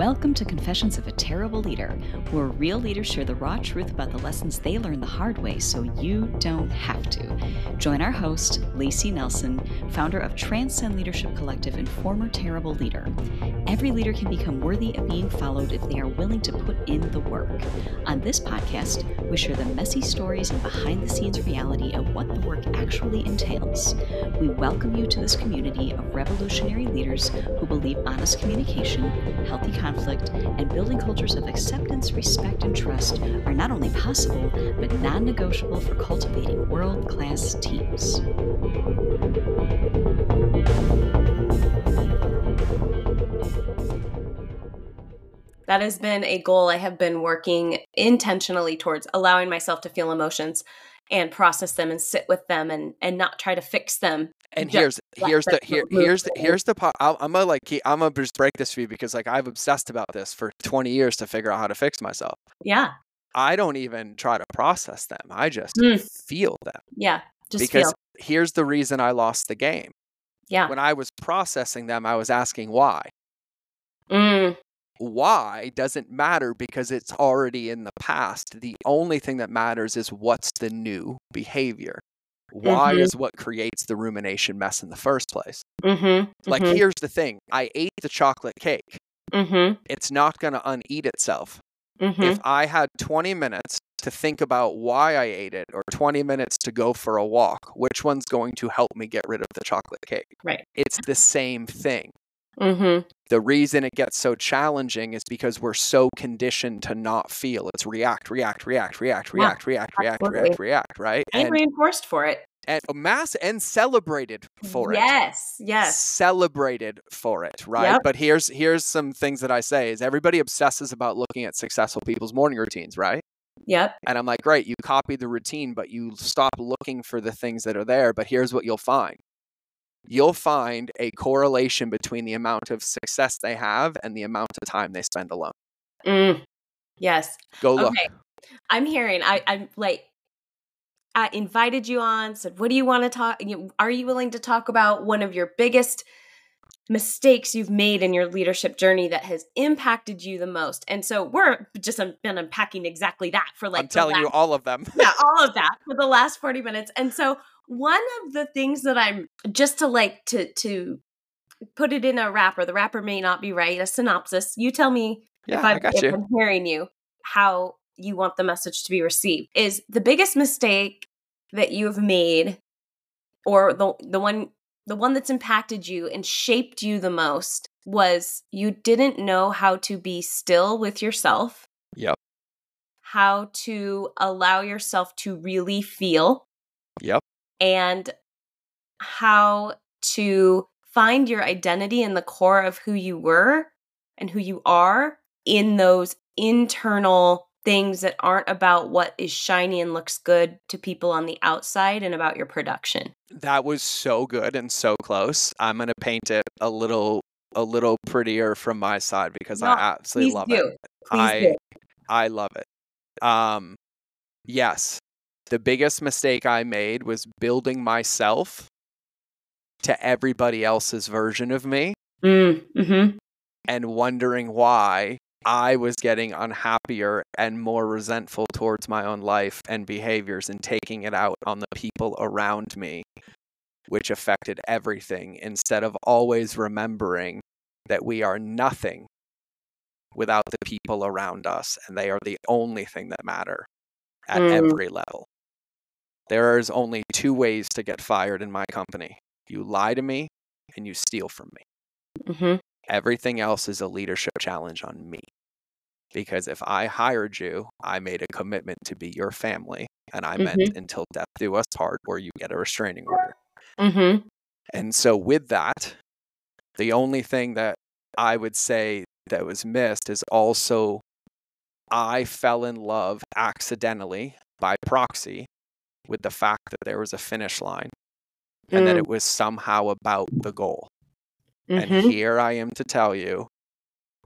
Welcome to Confessions of a Terrible Leader, where real leaders share the raw truth about the lessons they learned the hard way so you don't have to. Join our host, Layci Nelson, founder of Transcend Leadership Collective and former terrible leader. Every leader can become worthy of being followed if they are willing to put in the work. On this podcast, we share the messy stories and behind the scenes reality of what the work actually entails. We welcome you to this community of revolutionary leaders who believe honest communication, healthy conflict, and building cultures of acceptance, respect, and trust are not only possible, but non negotiable for cultivating world class teams. That has been a goal I have been working intentionally towards allowing myself to feel emotions and process them and sit with them and and not try to fix them and here's here's the here here's the here's the part I'm gonna like I'm gonna just break this for you because like I've obsessed about this for 20 years to figure out how to fix myself. Yeah. I don't even try to process them. I just mm. feel them. Yeah. Just because feel. here's the reason I lost the game. Yeah. When I was processing them, I was asking why. Mm why doesn't matter because it's already in the past. The only thing that matters is what's the new behavior. Why mm-hmm. is what creates the rumination mess in the first place? Mm-hmm. Like, mm-hmm. here's the thing I ate the chocolate cake. Mm-hmm. It's not going to uneat itself. Mm-hmm. If I had 20 minutes to think about why I ate it or 20 minutes to go for a walk, which one's going to help me get rid of the chocolate cake? Right. It's the same thing. Mm-hmm. The reason it gets so challenging is because we're so conditioned to not feel. It's react, react, react, react, react, yeah, react, react, react, react, right? And, and reinforced for it. And mass and celebrated for yes, it. Yes, yes. Celebrated for it, right? Yep. But here's here's some things that I say is everybody obsesses about looking at successful people's morning routines, right? Yep. And I'm like, great, you copy the routine, but you stop looking for the things that are there. But here's what you'll find you'll find a correlation between the amount of success they have and the amount of time they spend alone. Mm, yes. Go look. Okay. I'm hearing, I, I'm like, I invited you on, said, what do you want to talk? Are you willing to talk about one of your biggest mistakes you've made in your leadership journey that has impacted you the most? And so we're just been unpacking exactly that for like, I'm telling last, you all of them. yeah, all of that for the last 40 minutes. And so one of the things that I'm just to like to to put it in a wrapper. The wrapper may not be right. A synopsis. You tell me yeah, if, I'm, if I'm hearing you how you want the message to be received. Is the biggest mistake that you have made, or the the one the one that's impacted you and shaped you the most was you didn't know how to be still with yourself. Yep. How to allow yourself to really feel. Yep and how to find your identity in the core of who you were and who you are in those internal things that aren't about what is shiny and looks good to people on the outside and about your production. That was so good and so close. I'm going to paint it a little a little prettier from my side because no, I absolutely love do. it. Please I do. I love it. Um yes, the biggest mistake I made was building myself to everybody else's version of me mm, mm-hmm. and wondering why I was getting unhappier and more resentful towards my own life and behaviors and taking it out on the people around me, which affected everything instead of always remembering that we are nothing without the people around us and they are the only thing that matter at mm. every level. There's only two ways to get fired in my company you lie to me and you steal from me. Mm-hmm. Everything else is a leadership challenge on me. Because if I hired you, I made a commitment to be your family, and I mm-hmm. meant until death do us part, or you get a restraining order. Mm-hmm. And so, with that, the only thing that I would say that was missed is also I fell in love accidentally by proxy with the fact that there was a finish line and mm. that it was somehow about the goal. Mm-hmm. And here I am to tell you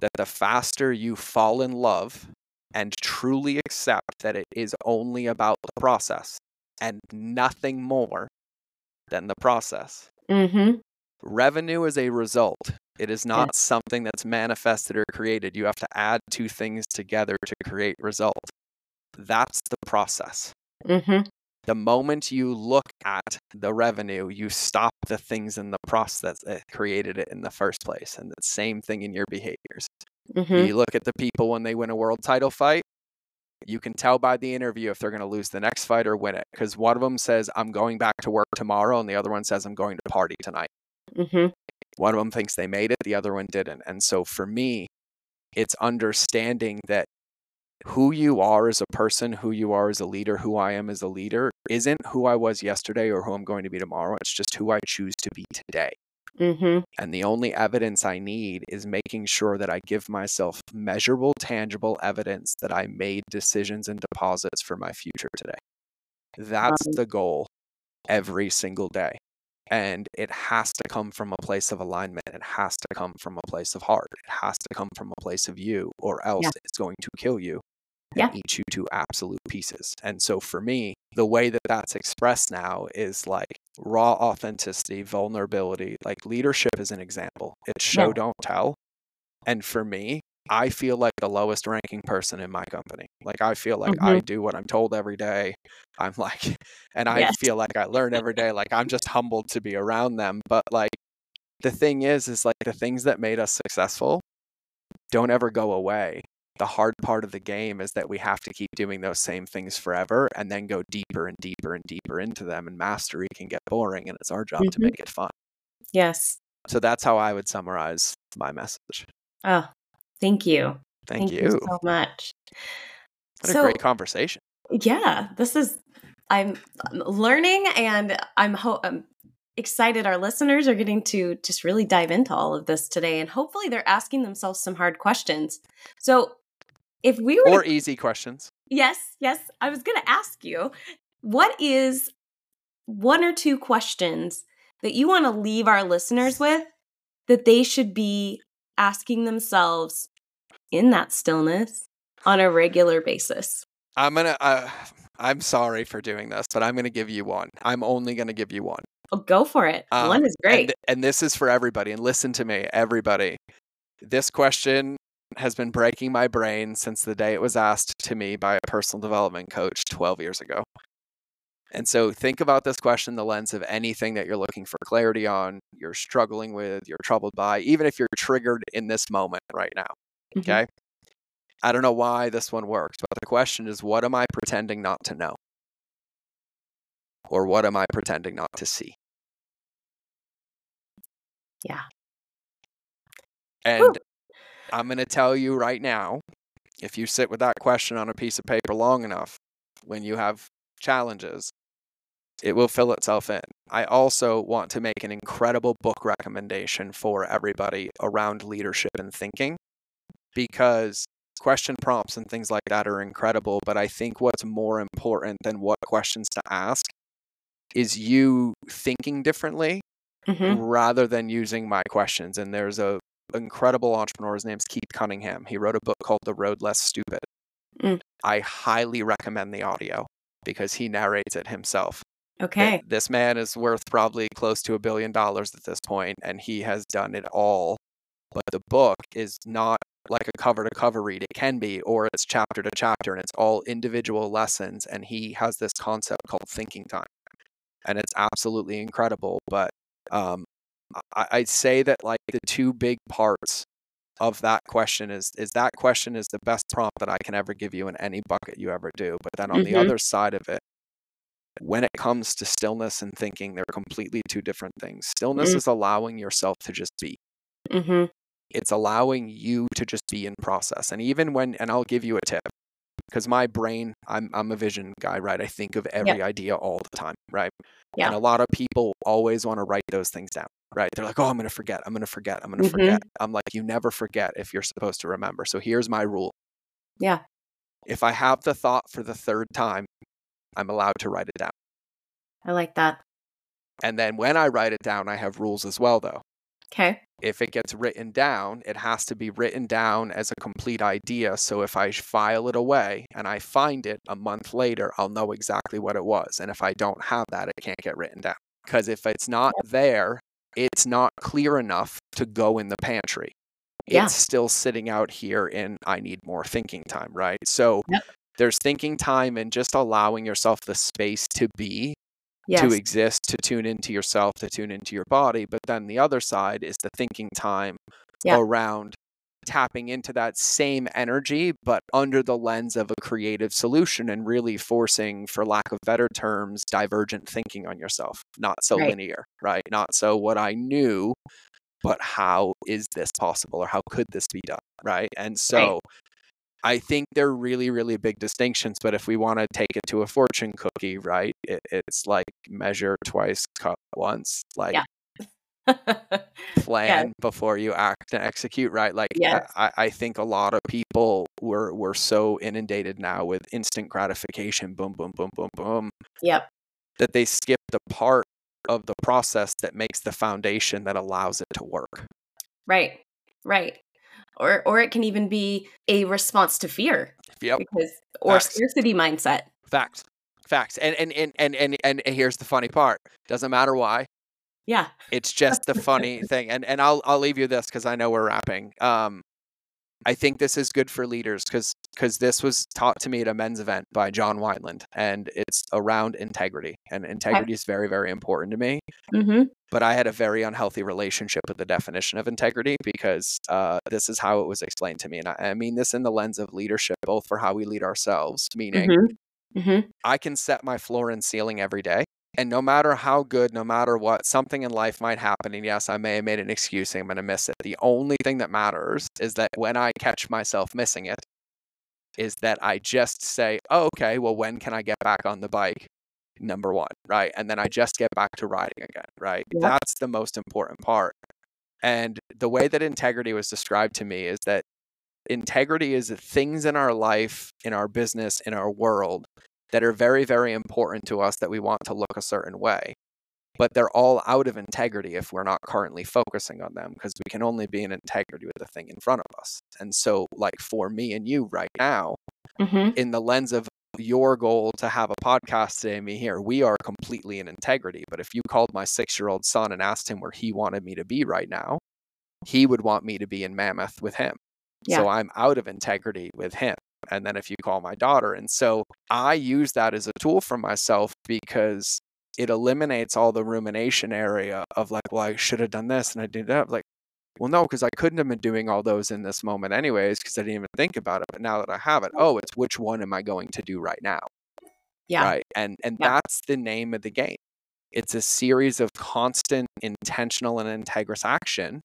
that the faster you fall in love and truly accept that it is only about the process and nothing more than the process. Mm-hmm. Revenue is a result. It is not something that's manifested or created. You have to add two things together to create result. That's the process. Mm-hmm. The moment you look at the revenue, you stop the things in the process that created it in the first place. And the same thing in your behaviors. Mm-hmm. You look at the people when they win a world title fight, you can tell by the interview if they're going to lose the next fight or win it. Because one of them says, I'm going back to work tomorrow, and the other one says, I'm going to party tonight. Mm-hmm. One of them thinks they made it, the other one didn't. And so for me, it's understanding that who you are as a person, who you are as a leader, who I am as a leader isn't who I was yesterday or who I'm going to be tomorrow. It's just who I choose to be today. Mm-hmm. And the only evidence I need is making sure that I give myself measurable, tangible evidence that I made decisions and deposits for my future today. That's Um, the goal every single day. And it has to come from a place of alignment. It has to come from a place of heart. It has to come from a place of you, or else Yeah. it's going to kill you and Yeah. eat you to absolute pieces. And so for me, the way that that's expressed now is like raw authenticity, vulnerability. Like leadership is an example. It's show, Yeah. don't tell. And for me, I feel like the lowest ranking person in my company. Like I feel like I mm-hmm. do what I'm told every day. I'm like, and I Yes. feel like I learn every day. Like I'm just humbled to be around them. But like the thing is, is like the things that made us successful don't ever go away. The hard part of the game is that we have to keep doing those same things forever and then go deeper and deeper and deeper into them. And mastery can get boring, and it's our job to Mhm. make it fun. Yes. So that's how I would summarize my message. Oh, thank you. Thank, you. so much. What so, a great conversation. Yeah, this is. I'm I'm learning, and I'm, ho- I'm excited. Our listeners are getting to just really dive into all of this today, and hopefully, they're asking themselves some hard questions. So, if we were, Or to, easy questions. yes, yes, I was going to ask you, what is one or two questions that you want to leave our listeners with that they should be asking themselves in that stillness on a regular basis? I'm gonna. Uh, I'm sorry for doing this, but I'm gonna give you one. I'm only gonna give you one. Oh, go for it. Um, One is great. And, and this is for everybody. And listen to me, everybody. This question has been breaking my brain since the day it was asked to me by a personal development coach 12 years ago. And so think about this question the lens of anything that you're looking for clarity on, you're struggling with, you're troubled by, even if you're triggered in this moment right now. Mhm. Okay. I don't know why this one works, but the question is what am I pretending not to know? Or what am I pretending not to see? Yeah. And I'm going to tell you right now if you sit with that question on a piece of paper long enough, when you have challenges, it will fill itself in. I also want to make an incredible book recommendation for everybody around leadership and thinking because question prompts and things like that are incredible. But I think what's more important than what questions to ask is you thinking differently Mhm. rather than using my questions. And there's a incredible entrepreneur. His name's Keith Cunningham. He wrote a book called The Road Less Stupid. Mm. I highly recommend the audio because he narrates it himself. Okay. This man is worth probably close to a billion dollars at this point, and he has done it all. But the book is not like a cover to cover read. It can be, or it's chapter to chapter, and it's all individual lessons. And he has this concept called thinking time, and it's absolutely incredible. But um, I, I'd say that like the two big parts of that question is is that question is the best prompt that I can ever give you in any bucket you ever do. But then on the Mhm. other side of it, when it comes to stillness and thinking, they're completely two different things. Stillness Mm. is allowing yourself to just be. Mm-hmm. It's allowing you to just be in process. And even when, and I'll give you a tip, because my brain, I'm I'm a vision guy, right? I think of every idea all the time, right? Yeah. And a lot of people always want to write those things down, right? They're like, oh, I'm going to forget. I'm going to forget. I'm going to Mhm. forget. I'm like, you never forget if you're supposed to remember. So here's my rule. Yeah. If I have the thought for the third time, I'm allowed to write it down. I like that. And then when I write it down, I have rules as well, though. Okay. If it gets written down, it has to be written down as a complete idea. So if I file it away and I find it a month later, I'll know exactly what it was. And if I don't have that, it can't get written down. Because if it's not there, it's not clear enough to go in the pantry. Yeah. It's still sitting out here in I need more thinking time, right? So Yep. there's thinking time and just allowing yourself the space to be, Yes. to exist, to tune into yourself, to tune into your body. But then the other side is the thinking time Yeah. around tapping into that same energy, but under the lens of a creative solution and really forcing, for lack of better terms, divergent thinking on yourself. Not so Right. linear, right? Not so what I knew, but how is this possible or how could this be done, right? And so I think they're really, really big distinctions. But if we want to take it to a fortune cookie, right, it, it's like measure twice, cut once, like Yeah. plan before you act and execute, right? Like I- Yes. I, I think a lot of people were were so inundated now with instant gratification, boom, boom, boom, boom, boom, yep. that they skip the part of the process that makes the foundation that allows it to work. Right. Right. Or or it can even be a response to fear Yep. because or Facts. scarcity mindset. Facts. Facts. And and and and and, and here's the funny part. Doesn't matter why. Yeah. It's just the funny thing. And and I'll I'll leave you this because I know we're wrapping. Um I think this is good for leaders because because this was taught to me at a men's event by John Wineland, and it's around integrity. And integrity is very, very important to me. Mm-hmm. But I had a very unhealthy relationship with the definition of integrity because uh, this is how it was explained to me. And I, I mean this in the lens of leadership, both for how we lead ourselves, meaning Mm-hmm. Mm-hmm. I can set my floor and ceiling every day. And no matter how good, no matter what, something in life might happen. And yes, I may have made an excuse and I'm going to miss it. The only thing that matters is that when I catch myself missing it, is that I just say, oh, okay, well, when can I get back on the bike? Number one, right? And then I just get back to riding again, right? Yep. That's the most important part. And the way that integrity was described to me is that integrity is the things in our life, in our business, in our world that are very, very important to us that we want to look a certain way. But they're all out of integrity if we're not currently focusing on them because we can only be in integrity with the thing in front of us. And so, like for me and you right now, Mm-hmm. in the lens of your goal to have a podcast today, me here, we are completely in integrity. But if you called my six year old son and asked him where he wanted me to be right now, he would want me to be in Mammoth with him. Yeah. So I'm out of integrity with him. And then if you call my daughter. And so I use that as a tool for myself because it eliminates all the rumination area of like, well, I should have done this and I did that. Like, well, no, because I couldn't have been doing all those in this moment anyways, because I didn't even think about it. But now that I have it, oh, it's which one am I going to do right now? Yeah. Right. And and Yeah. that's the name of the game. It's a series of constant, intentional, and integrous action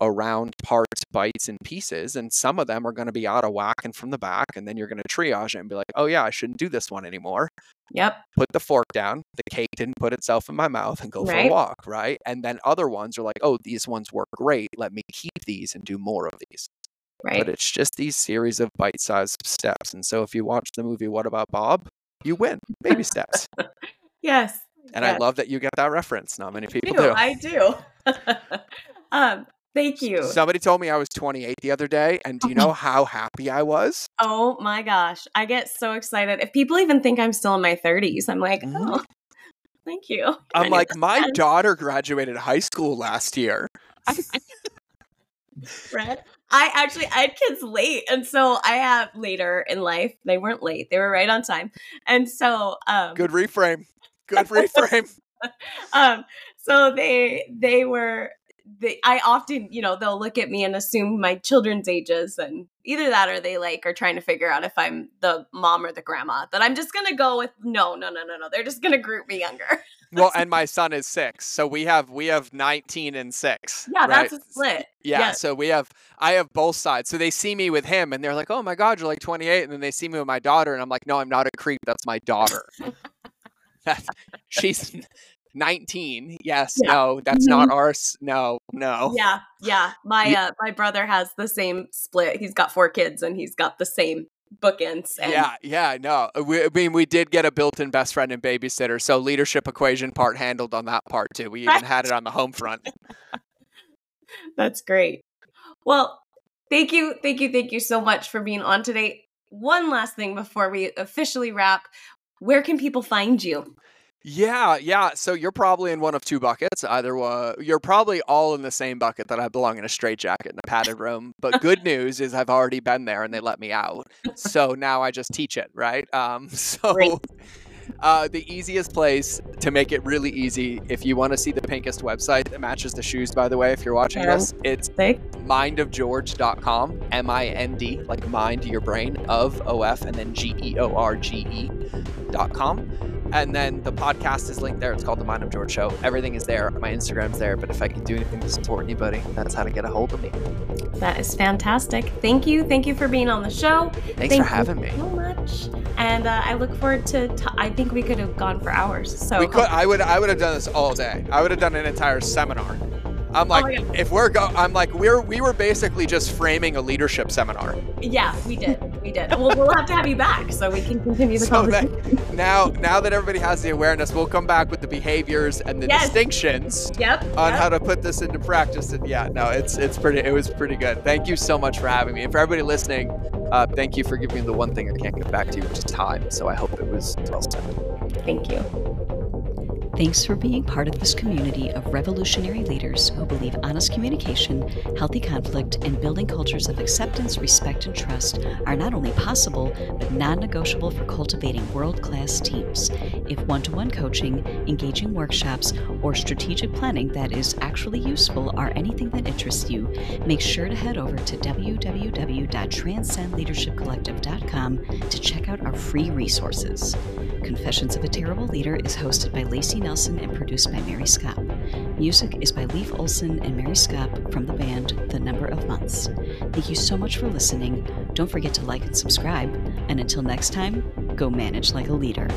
around parts, bites, and pieces. And some of them are going to be out of whack and from the back. And then you're going to triage it and be like, oh, yeah, I shouldn't do this one anymore. Yep. Put the fork down. The cake didn't put itself in my mouth and go for a walk. Right. And then other ones are like, oh, these ones work great. Let me keep these and do more of these. Right. But it's just these series of bite sized steps. And so if you watch the movie What About Bob? You win. Baby steps. yes. And I love that you get that reference. Not many people do. do. I do. um, thank you. Somebody told me I was 28 the other day, and do you know how happy I was? oh my gosh. I get so excited. If people even think I'm still in my 30s, I'm like, Mhm. oh, thank you. I'm like, my daughter graduated high school last year. Fred. I actually I had kids late, and so I have later in life. They weren't late; they were right on time, and so um, Good reframe. Good reframe. um so they they were they i often you know they'll look at me and assume my children's ages and either that or they like are trying to figure out if i'm the mom or the grandma that i'm just gonna go with no no no no no they're just gonna group me younger Well, and my son is six, so we have we have 19 and six. yeah right? that's a split Yeah, yeah. so we have I have both sides. So they see me with him, and they're like, "Oh my God, you're like 28," and then they see me with my daughter, and I'm like, "No, I'm not a creep. That's my daughter. She's 19. Yes, Yeah. no, that's not ours. No, no. yeah yeah my uh my brother has the same split he's got four kids and he's got the same bookends and Yeah, yeah, no. uh, We, I mean, we did get a built-in best friend and babysitter, so leadership equation part handled on that part too. We even had it on the home front. That's great. Well, thank you, thank you, thank you so much for being on today. One last thing before we officially wrap. Where can people find you? Yeah, yeah. So you're probably in one of two buckets. Either uh, you're probably all in the same bucket that I belong in a straitjacket in a padded room. But good news is I've already been there and they let me out. So now I just teach it, right? Um, so uh, the easiest place to make it really easy, if you want to see the pinkest website that matches the shoes, by the way, if you're watching Yeah. this, it's Sick. mindofgeorge.com, M I N D, like mind your brain, of O F, and then G E O R G E dot com. And then the podcast is linked there. It's called The Mind of George Show. Everything is there. My Instagram's there. But if I can do anything to support anybody, that's how to get a hold of me. That is fantastic. Thank you. Thank you for being on the show. Thanks Thank for having me. so much. And uh, I look forward to. T- I think we could have gone for hours. So We could. I would. I would have done this all day. I would have done an entire seminar. I'm like, my God. if we're go, I'm like, we're we were basically just framing a leadership seminar. yeah, we did. We did. Well, we'll have to have you back so we can continue the So that now, now that everybody has the awareness, we'll come back with the behaviors and the Yes. distinctions Yep. on yep. how to put this into practice. And yeah, no, it's it's pretty. It was pretty good. Thank you so much for having me, and for everybody listening. Uh, thank you for giving me the one thing I can't get back to, you, which is time. So I hope it was well spent. Thank you. Thanks for being part of this community of revolutionary leaders who believe honest communication, healthy conflict, and building cultures of acceptance, respect, and trust are not only possible, but non negotiable for cultivating world class teams. If one to one coaching, engaging workshops, or strategic planning that is actually useful are anything that interests you, make sure to head over to www.transcendleadershipcollective.com to check out our free resources. Confessions of a Terrible Leader is hosted by Layci Nelson and produced by Mary Skop. Music is by Leif Olsen and Mary Skop from the band The Number of Months. Thank you so much for listening. Don't forget to like and subscribe. And until next time, go manage like a leader.